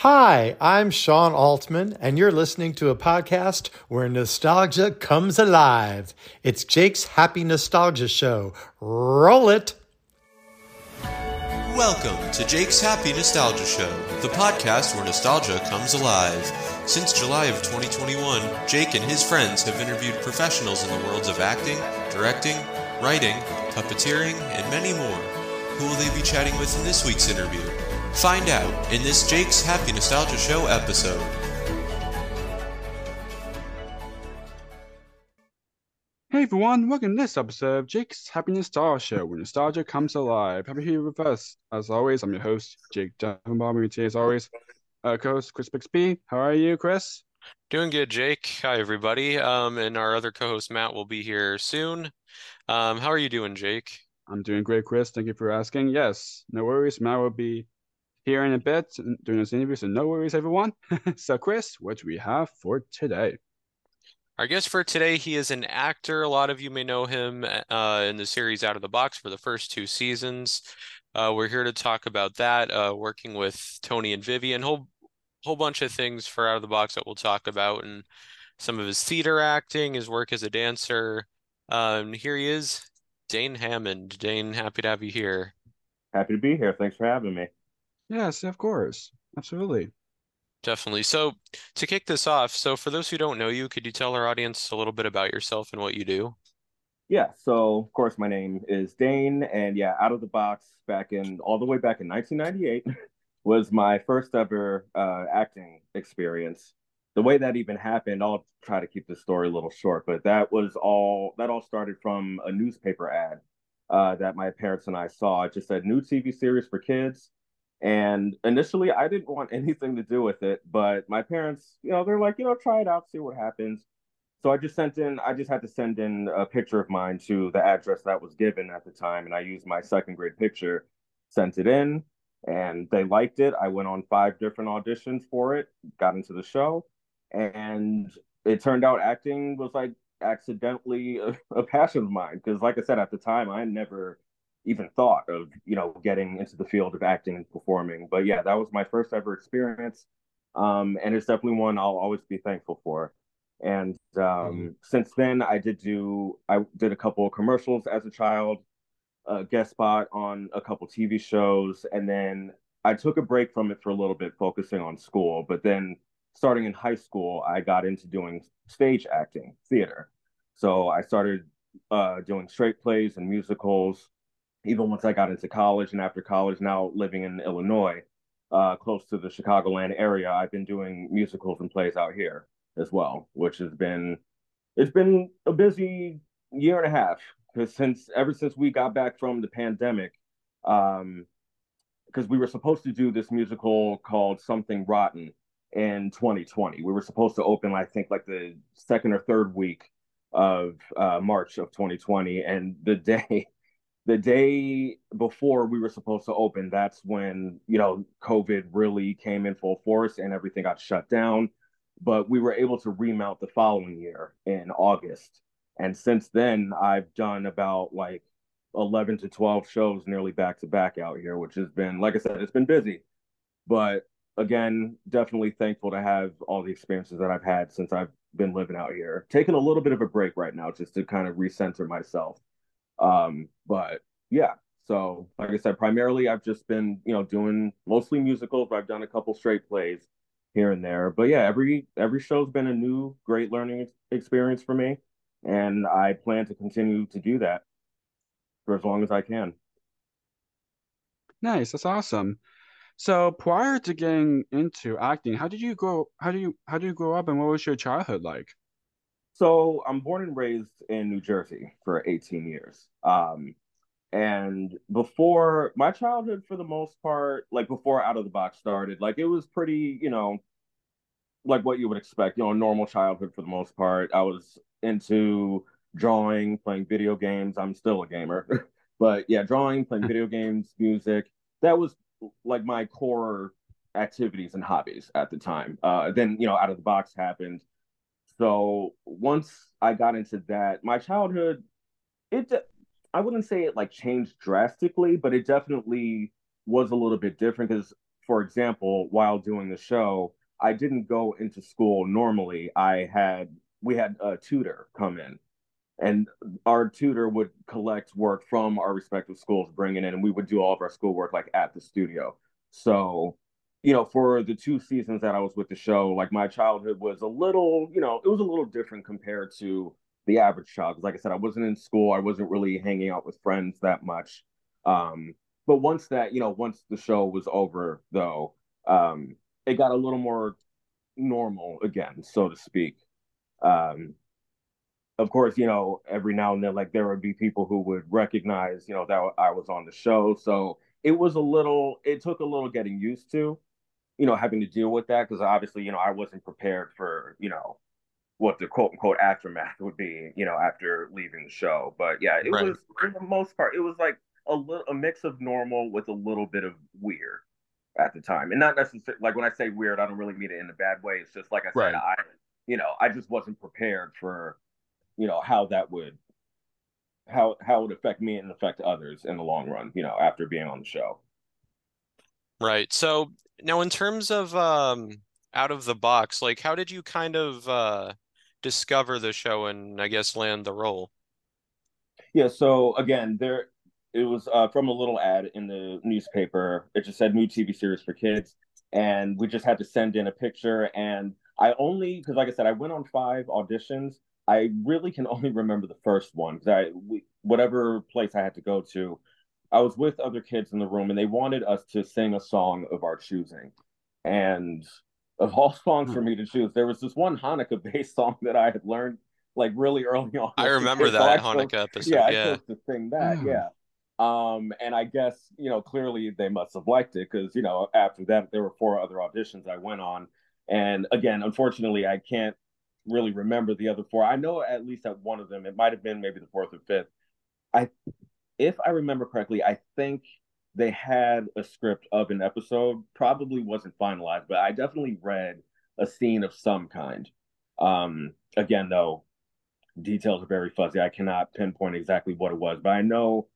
Hi, I'm Sean Altman, and you're listening to a podcast where nostalgia comes alive. It's Jake's Happy Nostalgia Show. Roll it! Welcome to Jake's Happy Nostalgia Show, the podcast where nostalgia comes alive. Since July of 2021, Jake and his friends have interviewed professionals in the worlds of acting, directing, writing, puppeteering, and many more. Who will they be chatting with in this week's interview? Find out in this Jake's Happy Nostalgia Show episode. Hey everyone, welcome to this episode of Jake's Happy Nostalgia Show, where nostalgia comes alive. Happy here with us. As always, I'm your host, Jake Duffenbaum, and today, as always, uh, co-host Chris Bixby. How are you, Chris? Doing good, Jake. Hi, everybody. Um, and our other co-host Matt will be here soon. Um, how are you doing, Jake? I'm doing great, Chris. Thank you for asking. Yes, no worries. Matt will be here in a bit during this interview, so no worries, everyone. so, Chris, what do we have for today? Our guest for today, he is an actor. A lot of you may know him uh, in the series Out of the Box for the first two seasons. Uh, we're here to talk about that, uh, working with Tony and Vivian, whole whole bunch of things for Out of the Box that we'll talk about, and some of his theater acting, his work as a dancer. Um, here he is, Dane Hammond. Dane, happy to have you here. Happy to be here. Thanks for having me. Yes, of course. Absolutely. Definitely. So, to kick this off, so for those who don't know you, could you tell our audience a little bit about yourself and what you do? Yeah, so of course my name is Dane, and yeah, out of the box back in all the way back in 1998 was my first ever uh, acting experience. The way that even happened, I'll try to keep the story a little short, but that was all that all started from a newspaper ad uh, that my parents and I saw. It just said new TV series for kids and initially, I didn't want anything to do with it, but my parents, you know, they're like, you know, try it out, see what happens. So I just sent in, I just had to send in a picture of mine to the address that was given at the time. And I used my second grade picture, sent it in, and they liked it. I went on five different auditions for it, got into the show, and it turned out acting was like accidentally a, a passion of mine. Because, like I said, at the time, I never even thought of you know getting into the field of acting and performing. But yeah that was my first ever experience. Um, and it's definitely one i'll always be thankful for. And um, mm-hmm. since then i did do i did a couple of commercials as a child a guest spot on a couple tv shows and then i took a break from it for a little bit focusing on school. But then starting in high school i got into doing stage acting theater. So i started uh, doing straight plays and musicals even once I got into college and after college, now living in Illinois, uh, close to the Chicagoland area, I've been doing musicals and plays out here as well, which has been it's been a busy year and a half because since ever since we got back from the pandemic, um, because we were supposed to do this musical called Something Rotten in 2020. We were supposed to open, I think, like the second or third week of uh, March of 2020, and the day the day before we were supposed to open, that's when, you know, COVID really came in full force and everything got shut down. But we were able to remount the following year in August. And since then, I've done about like 11 to 12 shows nearly back to back out here, which has been, like I said, it's been busy. But again, definitely thankful to have all the experiences that I've had since I've been living out here. Taking a little bit of a break right now just to kind of recenter myself um, but yeah, so like I said, primarily I've just been, you know, doing mostly musicals, but I've done a couple straight plays here and there. But yeah, every every show's been a new great learning experience for me. And I plan to continue to do that for as long as I can. Nice, that's awesome. So prior to getting into acting, how did you grow how do you how do you grow up and what was your childhood like? So I'm born and raised in New Jersey for 18 years. Um, and before my childhood, for the most part, like before Out of the Box started, like it was pretty, you know, like what you would expect, you know, normal childhood for the most part. I was into drawing, playing video games. I'm still a gamer, but yeah, drawing, playing video games, music. That was like my core activities and hobbies at the time. Uh, then, you know, Out of the Box happened so once I got into that, my childhood, it I wouldn't say it like changed drastically, but it definitely was a little bit different because for example, while doing the show, I didn't go into school normally. I had we had a tutor come in, and our tutor would collect work from our respective schools, bring it in, and we would do all of our schoolwork like at the studio. So, you know, for the two seasons that I was with the show, like my childhood was a little, you know, it was a little different compared to the average child. Like I said, I wasn't in school, I wasn't really hanging out with friends that much. Um, but once that, you know, once the show was over, though, um, it got a little more normal again, so to speak. Um, of course, you know, every now and then, like there would be people who would recognize, you know, that I was on the show. So it was a little, it took a little getting used to, you know, having to deal with that because obviously, you know, I wasn't prepared for, you know, what the quote unquote aftermath would be, you know, after leaving the show. But yeah, it right. was for the most part, it was like a little a mix of normal with a little bit of weird at the time, and not necessarily like when I say weird, I don't really mean it in a bad way. It's just like I said, right. I you know I just wasn't prepared for you know how that would how how it would affect me and affect others in the long run. You know, after being on the show. Right. So now, in terms of um, out of the box, like how did you kind of uh, discover the show and I guess land the role? Yeah. So again, there it was uh, from a little ad in the newspaper. It just said new TV series for kids, and we just had to send in a picture. And I only because, like I said, I went on five auditions. I really can only remember the first one because I we, whatever place I had to go to, I was with other kids in the room, and they wanted us to sing a song of our choosing. And of all songs for hmm. me to choose, there was this one Hanukkah based song that I had learned like really early on. I remember that so Hanukkah chose, episode. Yeah, yeah, I chose to sing that. Mm. Yeah. Um, and I guess, you know, clearly they must have liked it because, you know, after that, there were four other auditions I went on. And again, unfortunately, I can't really remember the other four. I know at least at one of them, it might have been maybe the fourth or fifth. I, if I remember correctly, I think they had a script of an episode, probably wasn't finalized, but I definitely read a scene of some kind. Um, again, though, details are very fuzzy. I cannot pinpoint exactly what it was, but I know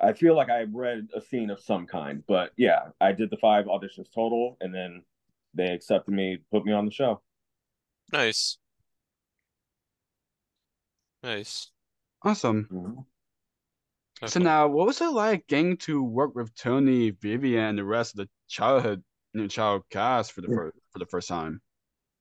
I feel like I read a scene of some kind, but yeah, I did the five auditions total, and then they accepted me, put me on the show. Nice, nice, awesome. Mm-hmm. So now, what was it like getting to work with Tony, Vivian, and the rest of the childhood, you know, child cast for the mm. first for the first time?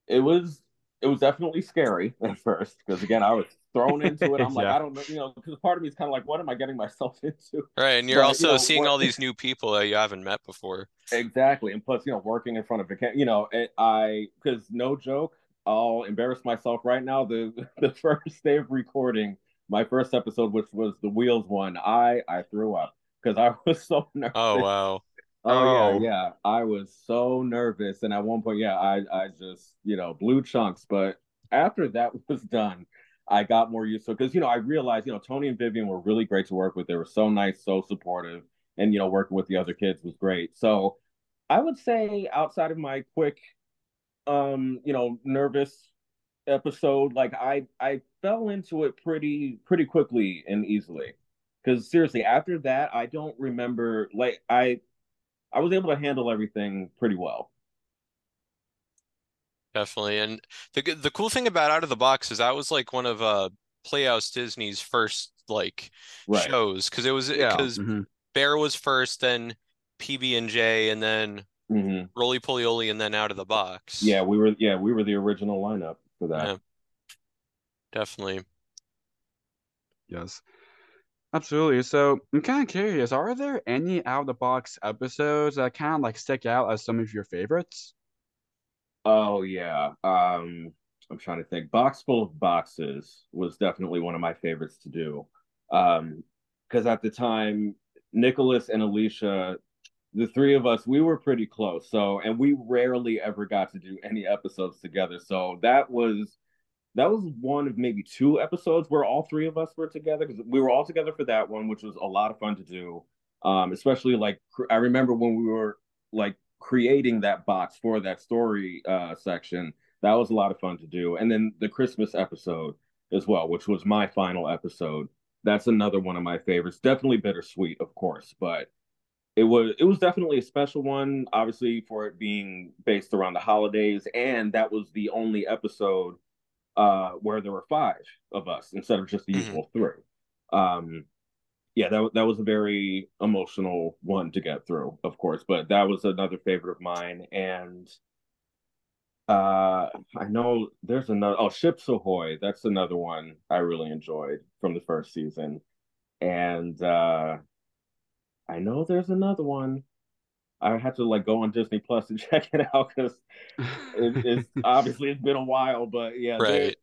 It was it was definitely scary at first because again I was thrown into it. I'm yeah. like I don't know, you know, because part of me is kind of like, what am I getting myself into? Right, and you're but, also you know, seeing all these new people that you haven't met before. Exactly, and plus, you know, working in front of a camera, you know, it, I because no joke, I'll embarrass myself right now. The the first day of recording my first episode, which was the wheels one, I I threw up because I was so nervous. Oh wow. Oh, oh, yeah, yeah. I was so nervous, and at one point, yeah, I I just you know blew chunks. But after that was done, I got more used to it because you know I realized you know Tony and Vivian were really great to work with. They were so nice, so supportive, and you know working with the other kids was great. So I would say outside of my quick, um, you know, nervous episode, like I I fell into it pretty pretty quickly and easily. Because seriously, after that, I don't remember like I I was able to handle everything pretty well. Definitely. And the the cool thing about Out of the Box is that was like one of uh Playhouse Disney's first like right. shows because it was because yeah. mm-hmm. Bear was first, then PB and J, and then mm-hmm. Rolie Polie Olie, and then Out of the Box. Yeah, we were yeah we were the original lineup for that. Yeah. Definitely. Yes. Absolutely. So I'm kind of curious, are there any out of the box episodes that kind of like stick out as some of your favorites? Oh yeah. Um I'm trying to think. Box full of boxes was definitely one of my favorites to do. Um because at the time Nicholas and Alicia the three of us we were pretty close. So and we rarely ever got to do any episodes together. So that was that was one of maybe two episodes where all three of us were together because we were all together for that one, which was a lot of fun to do. Um, especially like I remember when we were like creating that box for that story uh, section. That was a lot of fun to do. And then the Christmas episode as well, which was my final episode. That's another one of my favorites. Definitely bittersweet, of course, but it was it was definitely a special one, obviously for it being based around the holidays, and that was the only episode uh, where there were five of us instead of just the Mhm. usual three. Um, yeah, that that was a very emotional one to get through, of course, but that was another favorite of mine, and uh, I know there's another. Oh, Ships Ahoy, that's another one I really enjoyed from the first season, and uh, I know there's another one. I had to like go on Disney Plus to check it out because it, it's obviously it's been a while, but yeah, Right.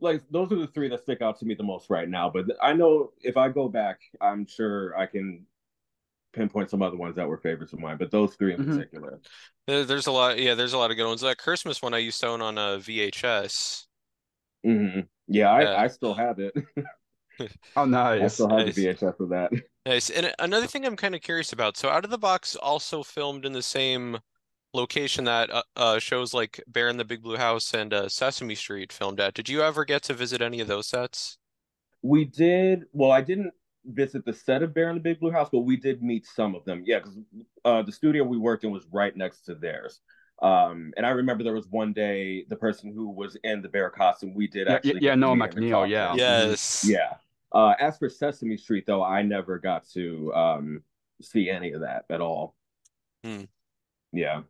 like those are the three that stick out to me the most right now. But I know if I go back, I'm sure I can pinpoint some other ones that were favorites of mine. But those three in Mhm. particular, There's a lot, yeah, there's a lot of good ones. That Christmas one I used to own on a VHS. hmm yeah, I, Yeah. I still have it. Oh, I nice. still have nice. the VHS of that. Nice. And another thing I'm kind of curious about. So Out of the Box also filmed in the same location that uh, uh, shows like Bear in the Big Blue House and uh, Sesame Street filmed at. Did you ever get to visit any of those sets? We did. Well, I didn't visit the set of Bear in the Big Blue House, but we did meet some of them. Yeah, because uh, the studio we worked in was right next to theirs. Um, and I remember there was one day the person who was in the bear costume, we did Yeah, actually yeah, get yeah, to Noel meet him and MacNeal, yeah. Yes. Yeah. Uh, as for Sesame Street, though, I never got to um, see any of that at all. Hmm. Yeah.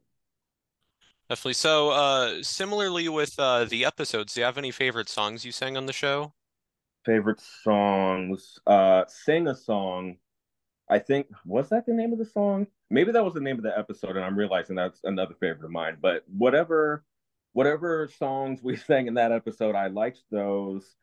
Definitely. So, uh, similarly with uh, the episodes, do you have any favorite songs you sang on the show? Favorite songs. Uh, sing a song. I think was that the name of the song? Maybe that was the name of the episode, and I'm realizing that's another favorite of mine. But whatever, whatever songs we sang in that episode, I liked those.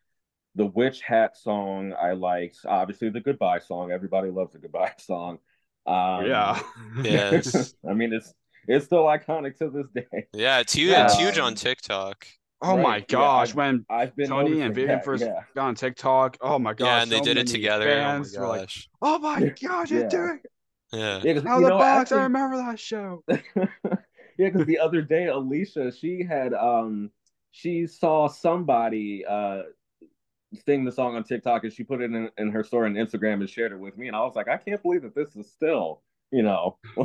The Witch Hat song I liked. Obviously, the Goodbye song. Everybody loves the Goodbye song. Um, Yeah. Yes. I mean, it's it's still iconic to this day. Yeah, it's huge. Yeah. It's huge on Um, TikTok. Oh Right, my yeah, gosh, I've- when I've been Tony and Vivian that, first yeah. got on TikTok, oh my gosh, Yeah, and they so did it many together. Oh my fans were like, gosh. "Oh my gosh, you're Yeah. doing Yeah. Yeah, 'cause, out of the know, box." I remember that show. yeah, because the other day, Alicia, she had um she saw somebody uh sing the song on TikTok and she put it in, in her story on Instagram and shared it with me. And I was like, I can't believe that this is still, you know,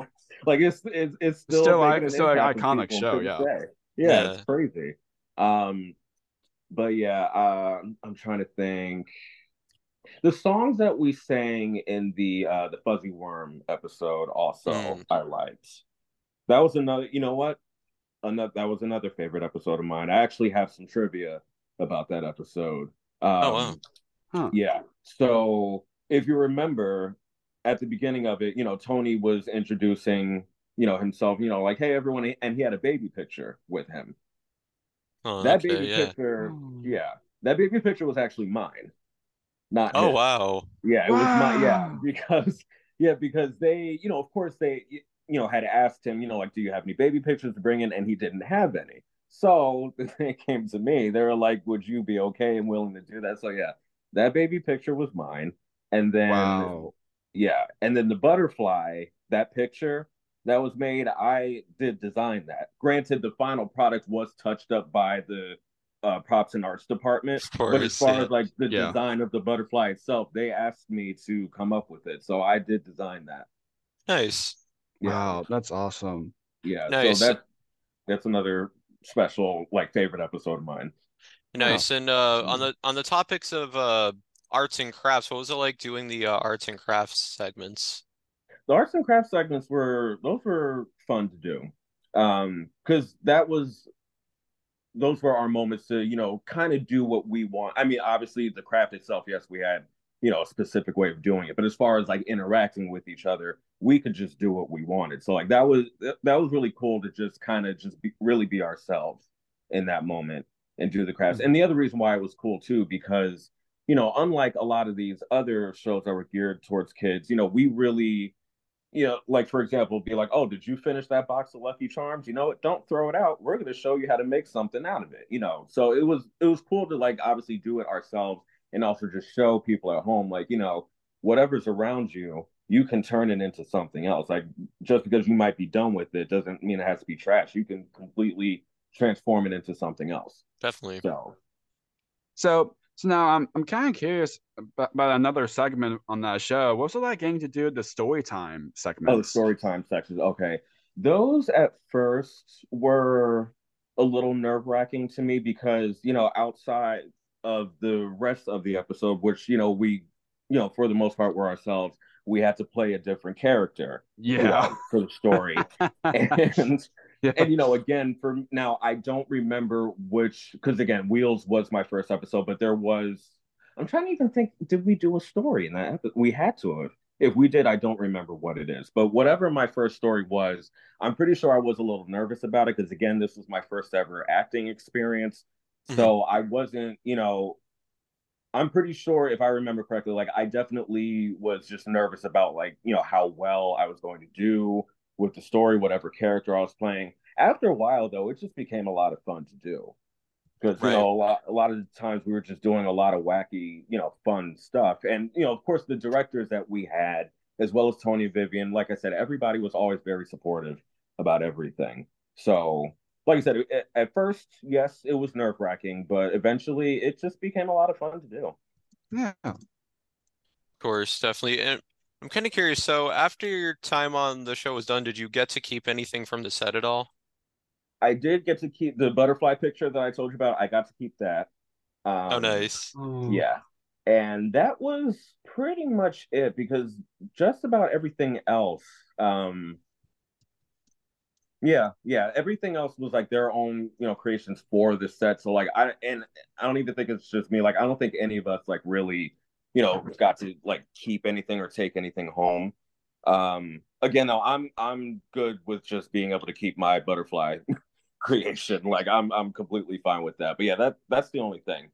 like it's it's, it's still Still, making like- an still an iconic show, yeah. day. yeah. Yeah. it's crazy. Um but yeah, uh, I'm trying to think. The songs that we sang in the uh the Fuzzy Worm episode also Mm. I liked. That was another, you know what? Another that was another favorite episode of mine. I actually have some trivia about that episode. Um, Oh, wow. Huh. Yeah. So if you remember at the beginning of it, you know, Tony was introducing, you know, himself, you know, like, hey everyone, and he had a baby picture with him. Oh, that okay, baby yeah. picture, Oh. yeah, that baby picture was actually mine, not Oh, his. wow. Yeah, it was my yeah because yeah because they you know of course they you know had asked him you know like do you have any baby pictures to bring in and he didn't have any. So they came to me. They were like, "Would you be okay and willing to do that?" So yeah, that baby picture was mine, and then Wow. yeah, and then the butterfly that picture that was made, I did design that. Granted, the final product was touched up by the uh, props and arts department, Of but as far yeah. as like the Yeah. design of the butterfly itself, they asked me to come up with it, so I did design that. Nice. Yeah, Wow, that's awesome. yeah. Nice. So that that's another special like favorite episode of mine. Nice. And uh, on the on the topics of uh, arts and crafts, what was it like doing the uh, arts and crafts segments? The arts and crafts segments were those were fun to do. Um because that was those were our moments to you know kind of do what we want. I mean obviously the craft itself yes we had you know a specific way of doing it but as far as like interacting with each other we could just do what we wanted. So like that was that was really cool to just kind of just be, really be ourselves in that moment and do the crafts. And the other reason why it was cool too because you know unlike a lot of these other shows that were geared towards kids you know we really you know, like for example, be like, oh, did you finish that box of Lucky Charms? You know what? Don't throw it out. We're going to show you how to make something out of it. You know, so it was it was cool to like obviously do it ourselves and also just show people at home, like you know, whatever's around you, you can turn it into something else. Like just because you might be done with it doesn't mean it has to be trash. You can completely transform it into something else. Definitely. So So So now I'm I'm kind of curious about, about, another segment on that show. What's it like getting to do the story time segment? Oh, the story time sections. Okay, those at first were a little nerve wracking to me because you know outside of the rest of the episode, which you know we you know for the most part were ourselves, we had to play a different character. Yeah, for the story, and yeah. and you know again for now I don't remember which because again Wheels was my first episode, but there was I'm trying to even think did we do a story in that episode? We had to have if we did, I don't remember what it is. But whatever my first story was, I'm pretty sure I was a little nervous about it because, again, this was my first ever acting experience. Mm-hmm. So I wasn't, you know, I'm pretty sure if I remember correctly, like I definitely was just nervous about, like, you know, how well I was going to do with the story, whatever character I was playing. After a while, though, it just became a lot of fun to do. Because you right. know a lot a lot of the times we were just doing a lot of wacky you know fun stuff. And you know of course the directors that we had as well as tony and vivian like i said everybody was always very supportive about everything. So like i said at, at first yes it was nerve-wracking but eventually it just became a lot of fun to do. Yeah. Of course definitely. And i'm kind of curious so after your time on the show was done did you get to keep anything from the set at all I did get to keep the butterfly picture that I told you about. I got to keep that. Um, oh, nice. Yeah. And that was pretty much it because just about everything else, um, yeah, yeah, everything else was like their own, you know, creations for the set. So like I and I don't even think it's just me. Like I don't think any of us like really, you know, got to like keep anything or take anything home. Um again though, I'm I'm good with just being able to keep my butterfly creation. Like I'm I'm completely fine with that. But yeah, that that's the only thing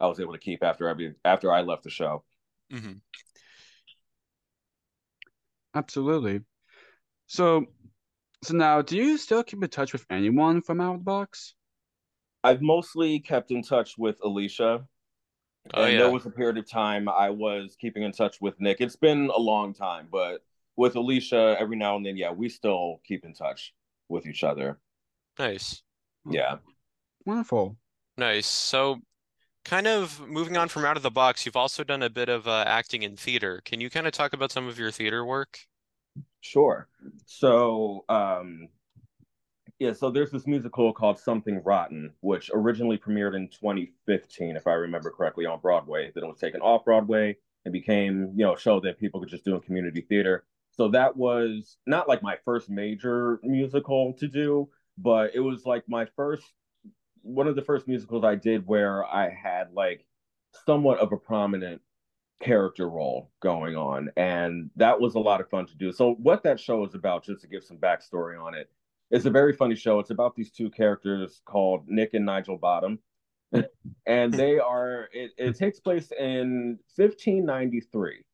I was able to keep after every after I left the show. Mm-hmm. Absolutely. So so now do you still keep in touch with anyone from out of the box? I've mostly kept in touch with Alicia. Oh, and yeah. there was a period of time I was keeping in touch with Nick. It's been a long time, but with Alicia, every now and then, yeah, we still keep in touch with each other. Nice. Yeah. Wonderful. Nice. So, kind of moving on from out of the box, you've also done a bit of uh, acting in theater. Can you kind of talk about some of your theater work? Sure. So, um, yeah, so there's this musical called Something Rotten, which originally premiered in 2015, if I remember correctly, on Broadway. Then it was taken off Broadway and became, you know, a show that people could just do in community theater. So that was not like my first major musical to do, but it was like my first one of the first musicals I did where I had like somewhat of a prominent character role going on. And that was a lot of fun to do. So, what that show is about, just to give some backstory on it, it's a very funny show. It's about these two characters called Nick and Nigel Bottom. and they are, it, it takes place in 1593,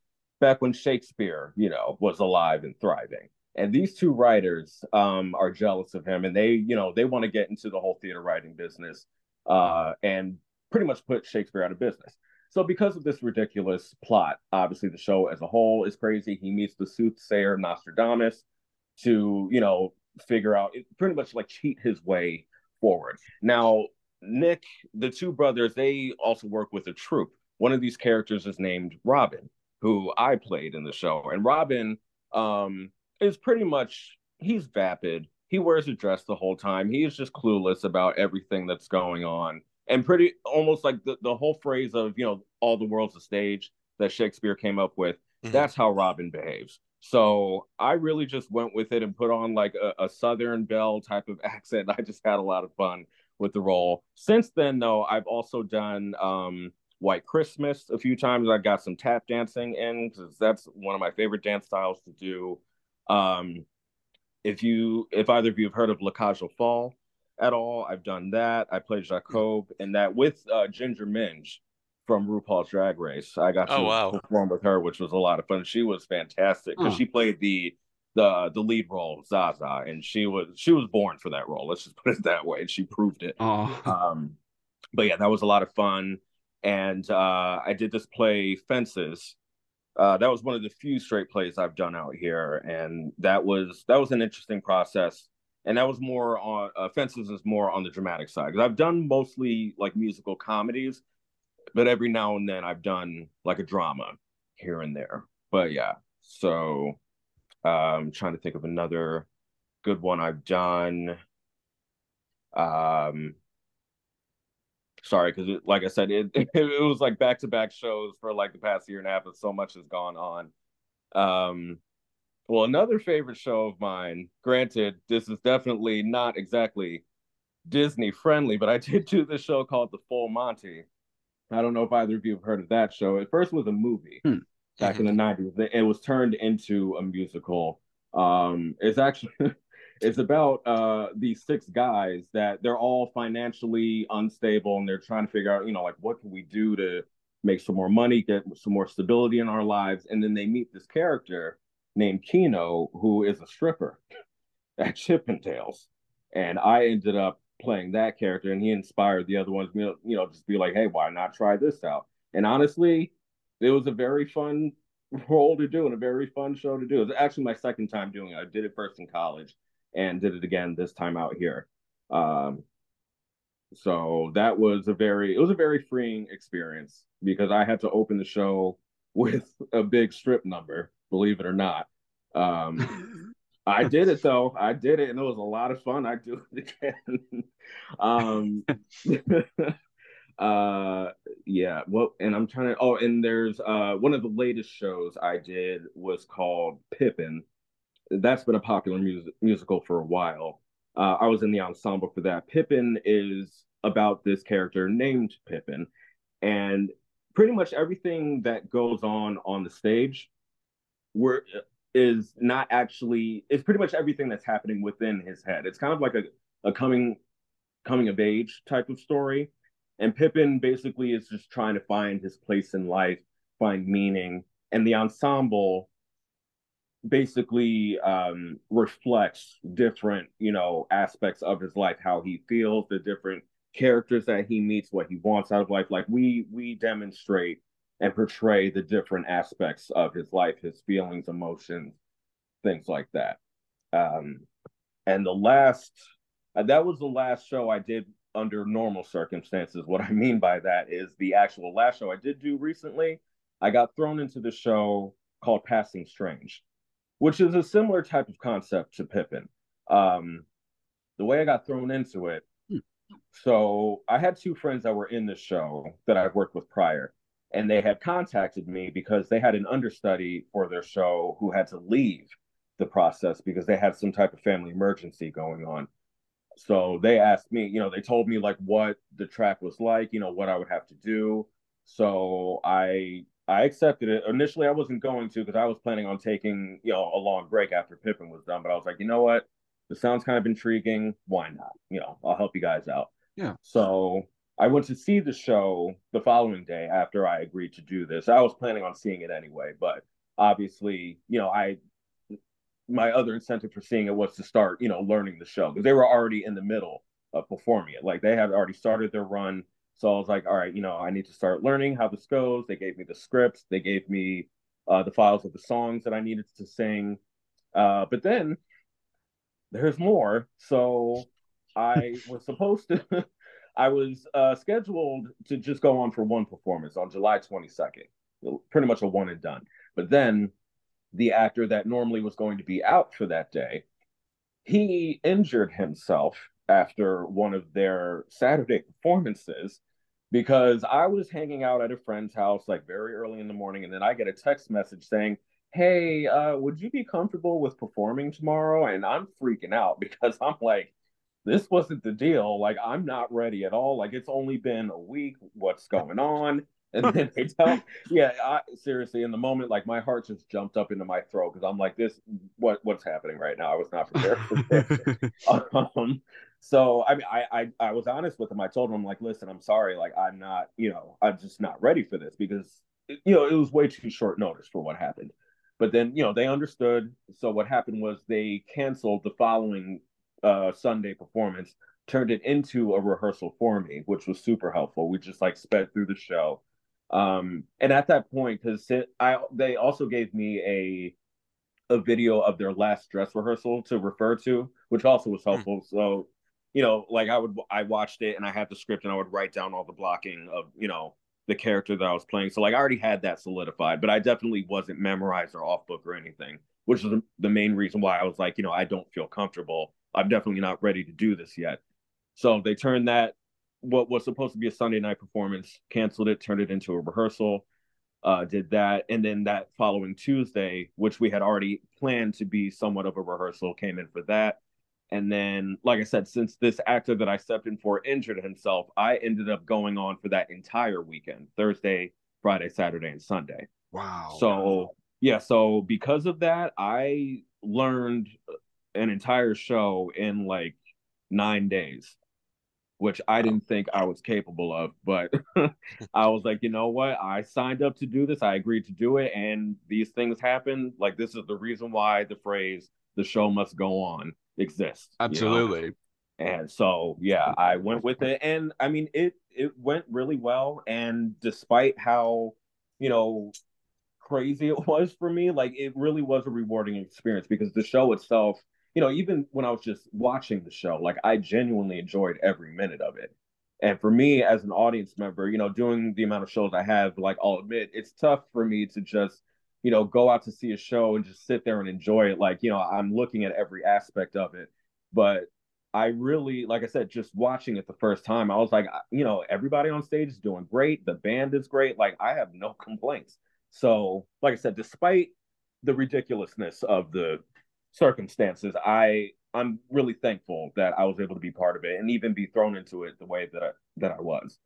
back when Shakespeare, you know, was alive and thriving and these two writers um, are jealous of him and they you know they want to get into the whole theater writing business uh, and pretty much put shakespeare out of business so because of this ridiculous plot obviously the show as a whole is crazy he meets the soothsayer nostradamus to you know figure out pretty much like cheat his way forward now nick the two brothers they also work with a troupe one of these characters is named robin who i played in the show and robin um is pretty much he's vapid. He wears a dress the whole time. He is just clueless about everything that's going on. And pretty almost like the, the whole phrase of, you know, all the world's a stage that Shakespeare came up with. Mm-hmm. That's how Robin behaves. So I really just went with it and put on like a, a Southern Belle type of accent. I just had a lot of fun with the role. Since then, though, I've also done um, White Christmas a few times. I got some tap dancing in because that's one of my favorite dance styles to do. Um, if you, if either of you have heard of La Cage Folles at all, I've done that. I played Jacob and that with uh, Ginger Minj from RuPaul's Drag Race. I got to oh, wow. perform with her, which was a lot of fun. She was fantastic because she played the the the lead role Zaza, and she was she was born for that role. Let's just put it that way, and she proved it. Oh. Um, but yeah, that was a lot of fun. And uh, I did this play Fences uh, that was one of the few straight plays I've done out here, and that was that was an interesting process. And that was more on uh, Fences is more on the dramatic side because I've done mostly like musical comedies, but every now and then I've done like a drama here and there. But yeah, so I'm um, trying to think of another good one I've done. Um, sorry, because like I said, it, it, it was like back to back shows for like the past year and a half, and so much has gone on. Um, well, another favorite show of mine. Granted, this is definitely not exactly Disney friendly, but I did do this show called The Full Monty. I don't know if either of you have heard of that show. It first was a movie hmm. back in the '90s. It was turned into a musical. Um, it's actually it's about uh, these six guys that they're all financially unstable and they're trying to figure out, you know, like what can we do to make some more money, get some more stability in our lives, and then they meet this character named Keno, who is a stripper at Chippendales, and Tails. I ended up playing that character, and he inspired the other ones, you know, you know, just be like, hey, why not try this out? And honestly, it was a very fun role to do and a very fun show to do. It's actually my second time doing it. I did it first in college and did it again this time out here. Um, so that was a very it was a very freeing experience because I had to open the show with a big strip number, believe it or not. Um, I did it though. I did it, and it was a lot of fun. I do it again. um, uh, yeah. Well, and I'm trying to. Oh, and there's uh one of the latest shows I did was called Pippin. That's been a popular music musical for a while. Uh, I was in the ensemble for that. Pippin is about this character named Pippin, and pretty much everything that goes on on the stage, we're is not actually it's pretty much everything that's happening within his head. It's kind of like a, a coming coming of age type of story. And Pippin basically is just trying to find his place in life, find meaning. And the ensemble basically um, reflects different, you know, aspects of his life, how he feels, the different characters that he meets, what he wants out of life. Like we we demonstrate and portray the different aspects of his life, his feelings, emotions, things like that. Um, and the last, uh, that was the last show I did under normal circumstances. What I mean by that is the actual last show I did do recently. I got thrown into the show called Passing Strange, which is a similar type of concept to Pippin. Um, the way I got thrown into it, hmm. so I had two friends that were in the show that I've worked with prior and they had contacted me because they had an understudy for their show who had to leave the process because they had some type of family emergency going on. So they asked me, you know, they told me like what the track was like, you know, what I would have to do. So I I accepted it. Initially I wasn't going to because I was planning on taking, you know, a long break after Pippin was done, but I was like, you know what? This sounds kind of intriguing. Why not? You know, I'll help you guys out. Yeah. So I went to see the show the following day after I agreed to do this. I was planning on seeing it anyway, but obviously, you know, I my other incentive for seeing it was to start, you know, learning the show because they were already in the middle of performing it. Like they had already started their run. So I was like, all right, you know, I need to start learning how this goes. They gave me the scripts, they gave me uh, the files of the songs that I needed to sing. Uh, but then there's more. So I was supposed to I was uh, scheduled to just go on for one performance on July 22nd, pretty much a one and done. But then the actor that normally was going to be out for that day, he injured himself after one of their Saturday performances because I was hanging out at a friend's house like very early in the morning, and then I get a text message saying, Hey, uh, would you be comfortable with performing tomorrow? And I'm freaking out because I'm like, this wasn't the deal. Like, I'm not ready at all. Like, it's only been a week. What's going on? And then they tell, yeah, I, seriously, in the moment, like my heart just jumped up into my throat because I'm like, this, what, what's happening right now? I was not prepared for this. um, so I mean, I, I, I was honest with him. I told him, I'm like, listen, I'm sorry. Like, I'm not, you know, I'm just not ready for this because, you know, it was way too short notice for what happened. But then, you know, they understood. So what happened was they canceled the following uh, Sunday performance, turned it into a rehearsal for me, which was super helpful. We just like sped through the show. Um, and at that point, because I they also gave me a a video of their last dress rehearsal to refer to, which also was hmm. helpful. Mm. So, you know, like I would I watched it and I had the script and I would write down all the blocking of, you know, the character that I was playing. So like I already had that solidified, but I definitely wasn't memorized or off book or anything, which is the main reason why I was like, you know, I don't feel comfortable. I'm definitely not ready to do this yet. So they turned that what was supposed to be a Sunday night performance, canceled it, turned it into a rehearsal. Uh, did that, and then that following Tuesday, which we had already planned to be somewhat of a rehearsal, came in for that. And then, like I said, since this actor that I stepped in for injured himself, I ended up going on for that entire weekend Thursday, Friday, Saturday, and Sunday. Wow. So, yeah, so because of that, I learned an entire show in like nine days, which I didn't think I was capable of. But I was like, you know what? I signed up to do this, I agreed to do it, and these things happen. Like, this is the reason why the phrase the show must go on exists. Absolutely. You know? And so yeah, I went with it. And I mean it it went really well. And despite how, you know, crazy it was for me, like it really was a rewarding experience because the show itself, you know, even when I was just watching the show, like I genuinely enjoyed every minute of it. And for me as an audience member, you know, doing the amount of shows I have, like I'll admit, it's tough for me to just you know, go out to see a show and just sit there and enjoy it. Like, you know, I'm looking at every aspect of it. But I really, like I said, just watching it the first time, I was like, you know, everybody on stage is doing great. The band is great. Like, I have no complaints. So, like I said, despite the ridiculousness of the circumstances, I I'm really thankful that I was able to be part of it and even be thrown into it the way that I that I was.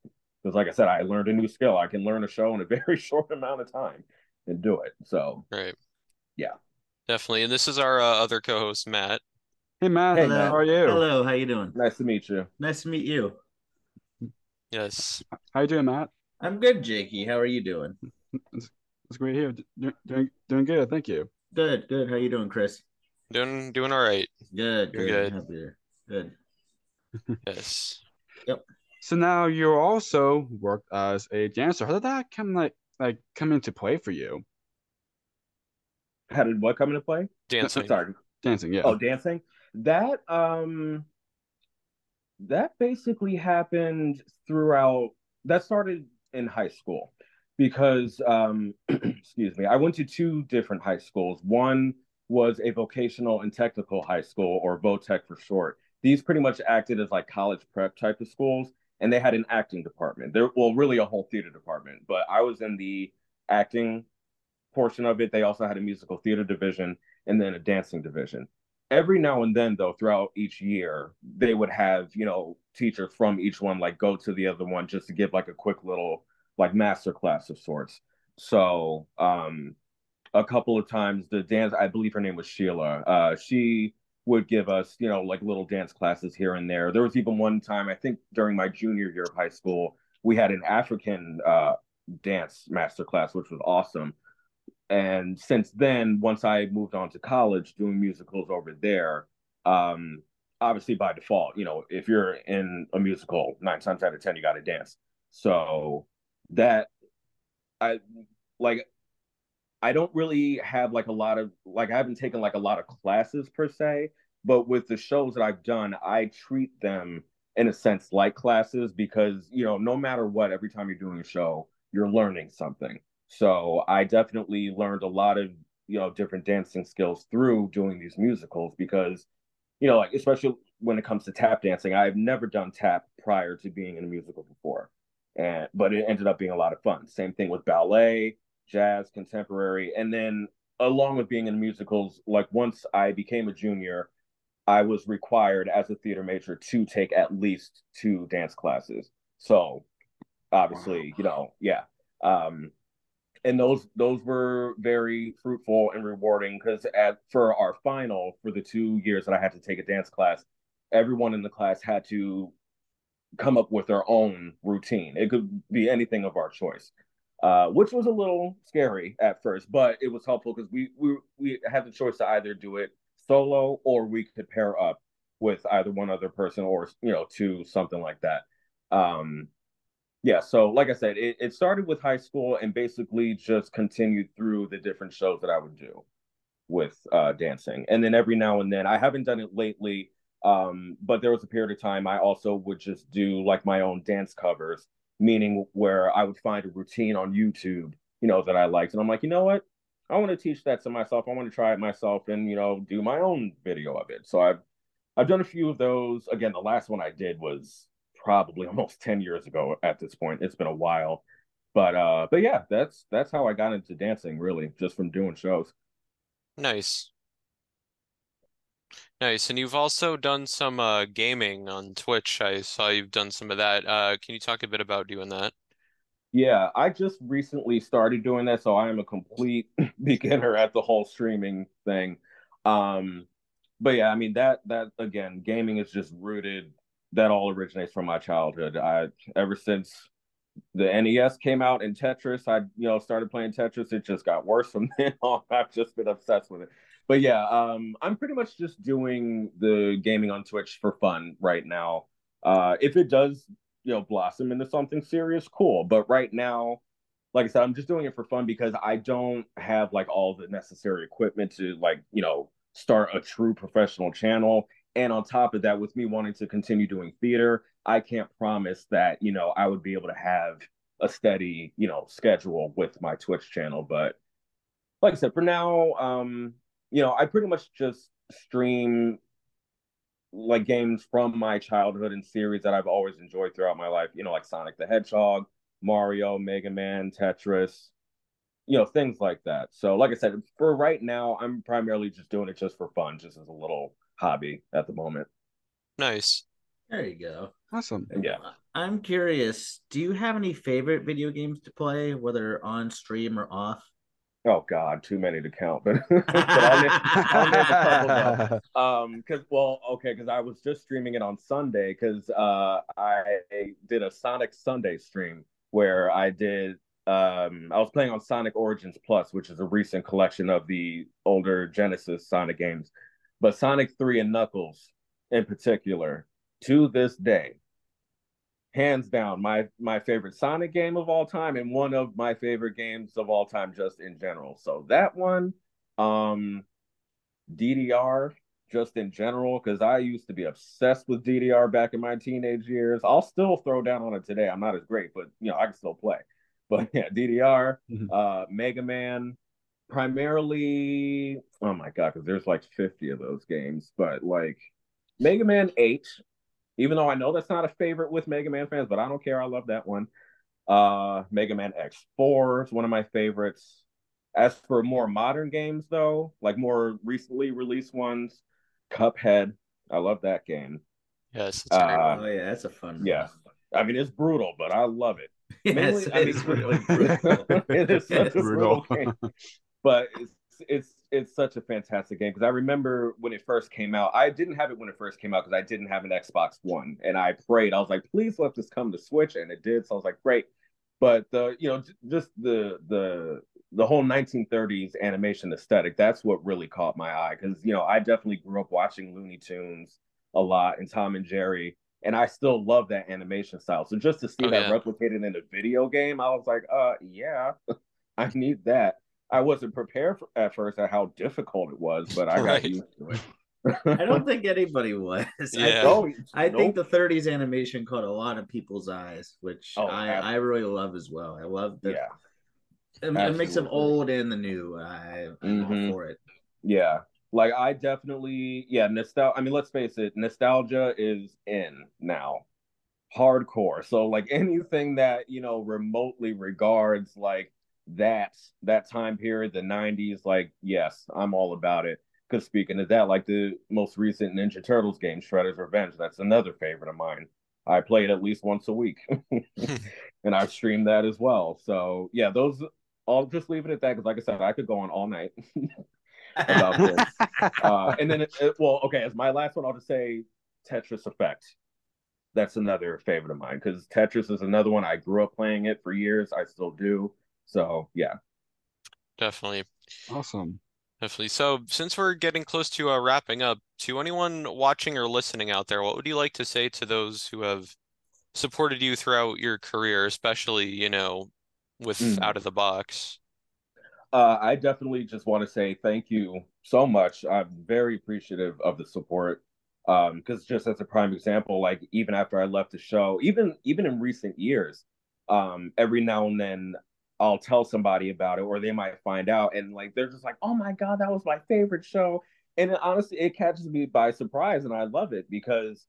Because like I said, I learned a new skill. I can learn a show in a very short amount of time and do it. So right, yeah, definitely. And this is our uh, other co-host Matt. Hey Matt, hey, Matt. how are you? Hello, how you doing? Nice to meet you. Nice to meet you. Yes. How you doing, Matt? I'm good, Jakey. How are you doing? It's, it's great here. Doing doing good. Thank you. Good, good. How you doing, Chris? Doing doing all right. Good, You're good. Good. good. yes. Yep. So now you also work as a dancer. How did that come like like come into play for you? How did what come into play? Dancing. Sorry. Dancing, yeah. Oh, dancing. That um that basically happened throughout that started in high school because um excuse me, I went to two different high schools. One was a vocational and technical high school or VOTEC for short. These pretty much acted as like college prep type of schools and they had an acting department. There, well, really a whole theater department, but I was in the acting portion of it. They also had a musical theater division and then a dancing division. Every now and then, though, throughout each year, they would have you know teachers from each one like go to the other one just to give like a quick little like master class of sorts. So, um, a couple of times the dance, I believe her name was Sheila. Uh, she would give us, you know, like little dance classes here and there. There was even one time, I think during my junior year of high school, we had an African uh, dance master class, which was awesome. And since then, once I moved on to college doing musicals over there, um, obviously by default, you know, if you're in a musical, nine times out of 10, you got to dance. So that I like I don't really have like a lot of like I haven't taken like a lot of classes per se, but with the shows that I've done, I treat them in a sense like classes because you know no matter what, every time you're doing a show, you're learning something. So I definitely learned a lot of you know different dancing skills through doing these musicals because you know like especially when it comes to tap dancing, I've never done tap prior to being in a musical before, and but it ended up being a lot of fun. Same thing with ballet jazz, contemporary, and then along with being in musicals, like once I became a junior, I was required as a theater major to take at least two dance classes. So obviously, wow. you know, yeah. Um, and those those were very fruitful and rewarding because at for our final for the two years that I had to take a dance class, everyone in the class had to come up with their own routine. It could be anything of our choice uh, which was a little scary at first, but it was helpful because we we we had the choice to either do it solo or we could pair up with either one other person or you know to something like that. Um, yeah, so like I said, it, it started with high school and basically just continued through the different shows that I would do with uh, dancing, and then every now and then I haven't done it lately. Um, but there was a period of time I also would just do like my own dance covers meaning where I would find a routine on YouTube, you know, that I liked. And I'm like, you know what? I want to teach that to myself. I want to try it myself and, you know, do my own video of it. So I've I've done a few of those. Again, the last one I did was probably almost 10 years ago at this point. It's been a while. But uh but yeah, that's that's how I got into dancing really, just from doing shows. Nice. Nice. And you've also done some uh gaming on Twitch. I saw you've done some of that. Uh can you talk a bit about doing that? Yeah, I just recently started doing that, so I am a complete beginner at the whole streaming thing. Um but yeah, I mean that that again, gaming is just rooted that all originates from my childhood. I ever since the NES came out in Tetris, I you know started playing Tetris. It just got worse from then on. I've just been obsessed with it. But yeah, um, I'm pretty much just doing the gaming on Twitch for fun right now. Uh, if it does, you know, blossom into something serious, cool. But right now, like I said, I'm just doing it for fun because I don't have like all the necessary equipment to like you know start a true professional channel. And on top of that, with me wanting to continue doing theater, I can't promise that, you know, I would be able to have a steady, you know, schedule with my Twitch channel. But like I said, for now, um, you know, I pretty much just stream like games from my childhood and series that I've always enjoyed throughout my life, you know, like Sonic the Hedgehog, Mario, Mega Man, Tetris, you know, things like that. So, like I said, for right now, I'm primarily just doing it just for fun, just as a little hobby at the moment. Nice. There you go. Awesome. Yeah. I'm curious, do you have any favorite video games to play, whether on stream or off? Oh God, too many to count, but, but I'll, name, I'll name a couple. Um, because well, okay, because I was just streaming it on Sunday because uh I did a Sonic Sunday stream where I did um I was playing on Sonic Origins Plus, which is a recent collection of the older Genesis Sonic games, but Sonic Three and Knuckles in particular to this day hands down my my favorite sonic game of all time and one of my favorite games of all time just in general. So that one um ddr just in general because i used to be obsessed with ddr back in my teenage years. I'll still throw down on it today. I'm not as great but you know i can still play. But yeah ddr mm-hmm. uh mega man primarily oh my god because there's like 50 of those games but like mega man 8 even though I know that's not a favorite with Mega Man fans, but I don't care. I love that one. Uh, Mega Man X4 is one of my favorites. As for more modern games, though, like more recently released ones, Cuphead, I love that game. Yes, uh, oh yeah, that's a fun. Yeah, one. I mean it's brutal, but I love it. Yes, Mainly, I mean, it's really brutal. it is such a brutal game, but it's it's it's such a fantastic game because I remember when it first came out. I didn't have it when it first came out because I didn't have an Xbox One, and I prayed. I was like, please let this come to Switch, and it did. So I was like, great. But the you know just the the the whole 1930s animation aesthetic that's what really caught my eye because you know I definitely grew up watching Looney Tunes a lot and Tom and Jerry and I still love that animation style. So just to see oh, that yeah. replicated in a video game, I was like, uh yeah, I need that. I wasn't prepared for, at first at how difficult it was, but I right. got used to it. I don't think anybody was. Yeah. I, I nope. think the 30s animation caught a lot of people's eyes, which oh, I, I really love as well. I love the yeah. It, it makes them old and the new. I, am mm-hmm. all for it. Yeah. Like I definitely yeah, nostalgia I mean, let's face it, nostalgia is in now. Hardcore. So like anything that, you know, remotely regards like that that time period, the '90s, like yes, I'm all about it. Because speaking of that, like the most recent Ninja Turtles game, Shredder's Revenge, that's another favorite of mine. I play it at least once a week, and I stream that as well. So yeah, those. I'll just leave it at that because, like I said, I could go on all night about this. Uh, and then, it, it, well, okay, as my last one, I'll just say Tetris Effect. That's another favorite of mine because Tetris is another one. I grew up playing it for years. I still do. So yeah. Definitely. Awesome. Definitely. So since we're getting close to uh, wrapping up, to anyone watching or listening out there, what would you like to say to those who have supported you throughout your career, especially, you know, with mm. out of the box? Uh, I definitely just want to say thank you so much. I'm very appreciative of the support. Um, because just as a prime example, like even after I left the show, even even in recent years, um, every now and then I'll tell somebody about it, or they might find out, and like they're just like, "Oh my god, that was my favorite show," and it, honestly, it catches me by surprise, and I love it because,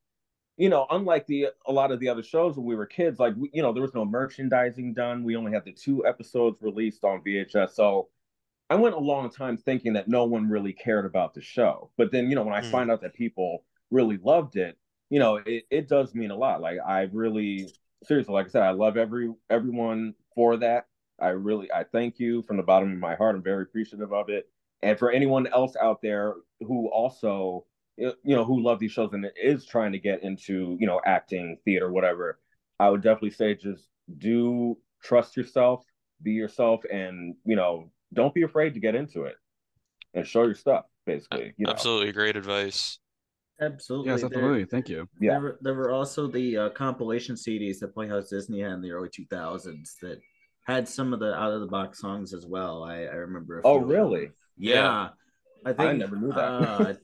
you know, unlike the a lot of the other shows when we were kids, like we, you know, there was no merchandising done. We only had the two episodes released on VHS, so I went a long time thinking that no one really cared about the show. But then, you know, when I mm. find out that people really loved it, you know, it, it does mean a lot. Like I really seriously, like I said, I love every everyone for that. I really I thank you from the bottom of my heart. I'm very appreciative of it. And for anyone else out there who also you know who love these shows and is trying to get into you know acting theater whatever i would definitely say just do trust yourself be yourself and you know don't be afraid to get into it and show your stuff basically you know? absolutely great advice absolutely yes absolutely there, thank you yeah there were, there were also the uh, compilation cds that playhouse disney had in the early 2000s that had some of the out of the box songs as well i, I remember oh really yeah. yeah. i think i never knew that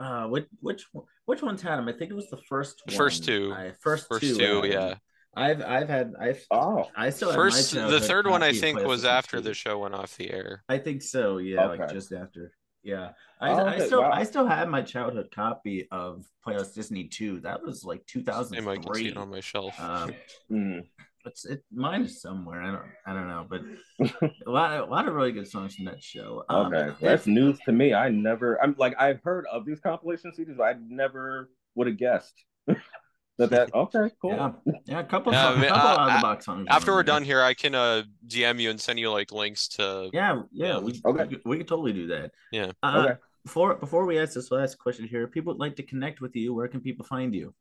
uh, uh which which which ones had them i think it was the first one. first two I, first, first two, two yeah I've I've had I've oh I still first the third one I think was after the show went off the air. I think so. Yeah, okay. like just after. Yeah, I, oh, I still wow. I still have my childhood copy of Playhouse Disney 2. That was like 2003. I can see it on my shelf. Um, mm. It's it mine is somewhere. I don't I don't know, but a lot of, a lot of really good songs from that show. Um, okay, that's news to me. I never I'm like I've heard of these compilation CDs, but I never would have guessed. that that okay cool yeah, yeah a couple, yeah, of, I mean, couple uh, out of the box songs after we're done here i can uh dm you and send you like links to yeah yeah we, okay. we, we can totally do that yeah uh, okay before before we ask this last question here people would like to connect with you where can people find you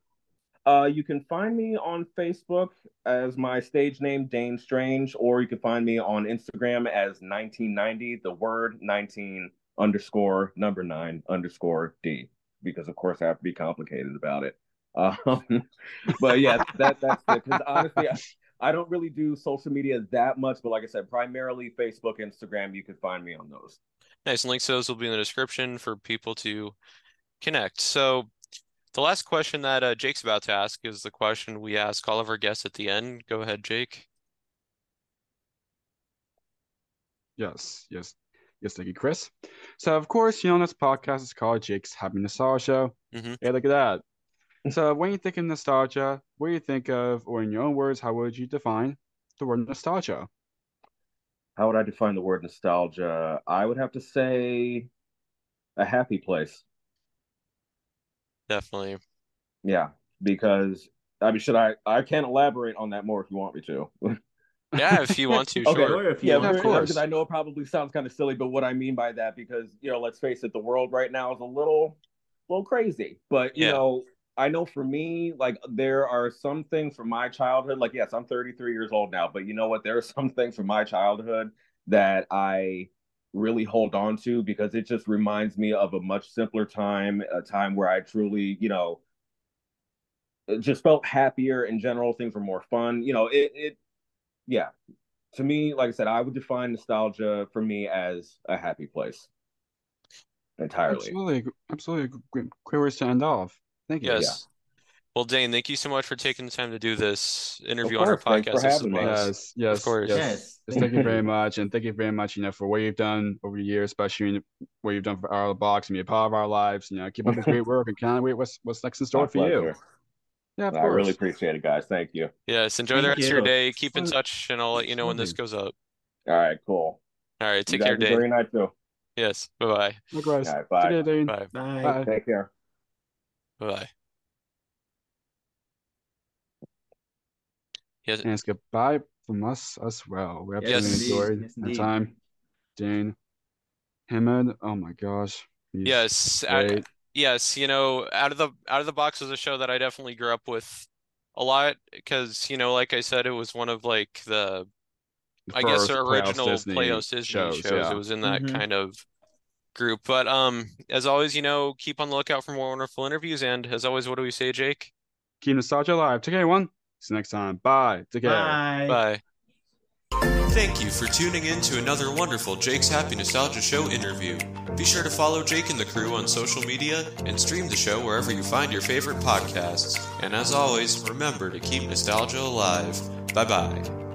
uh, you can find me on Facebook as my stage name, Dane Strange, or you can find me on Instagram as 1990, the word 19 underscore number nine underscore D, because of course I have to be complicated about it. Um, but yeah, that that's it. Because honestly, I, I, don't really do social media that much. But like I said, primarily Facebook, Instagram. You can find me on those. Nice. Links to those will be in the description for people to connect. So the last question that uh, Jake's about to ask is the question we ask all of our guests at the end. Go ahead, Jake. Yes, yes, yes. Thank you, Chris. So, of course, you know this podcast is called Jake's Happy Nostalgia Show. Mm-hmm. Hey, look at that. So when you think of nostalgia, what do you think of, or in your own words, how would you define the word nostalgia? How would I define the word nostalgia? I would have to say a happy place. Definitely. Yeah, because I mean, should I? I can elaborate on that more if you want me to. yeah, if you want to, okay. sure. If you yeah, of course. Because I know it probably sounds kind of silly, but what I mean by that, because you know, let's face it, the world right now is a little, a little crazy. But you yeah. know, I know for me, like there are some things from my childhood. Like, yes, I'm 33 years old now, but you know what? There are some things from my childhood that I really hold on to because it just reminds me of a much simpler time, a time where I truly, you know, just felt happier in general. Things were more fun. You know, it, it, yeah. To me, like I said, I would define nostalgia for me as a happy place entirely. Absolutely, absolutely. Great, great words to end off. Thank you. Yes. Yeah. Well, Dane, thank you so much for taking the time to do this interview on our podcast. This is yes, yes, of course. Yes. yes. Thank you very much, and thank you very much, you know, for what you've done over the years, especially what you've done for our box and be a part of our lives. You know, keep up the great work, and can't wait what's what's next in store My for pleasure. you. Yeah, I really appreciate it, guys. Thank you. Yes, enjoy thank the rest you. of your day. Keep in touch, and I'll let you know when this goes up. All right, cool. All right, take care, Dane. Very nice too. Yes. Bye bye. Likewise. All right, bye. Care, Bye. Bye. Bye. Take care. Bye. Yes. And it's goodbye from us as well. We absolutely yes, enjoyed yes, the time. Dane, Hammond, oh my gosh. Yes. I, yes, you know, out of the out of the box was a show that I definitely grew up with a lot because, you know, like I said, it was one of like the, the I guess original Disney Playhouse Disney shows. shows. Yeah. It was in that mm-hmm. kind of group. But um, as always, you know, keep on the lookout for more wonderful interviews. And as always, what do we say, Jake? Keep nostalgia alive. Take care, everyone. See you next time. Bye. Take care. Bye. Bye. Thank you for tuning in to another wonderful Jake's Happy Nostalgia Show interview. Be sure to follow Jake and the crew on social media and stream the show wherever you find your favorite podcasts. And as always, remember to keep nostalgia alive. Bye bye.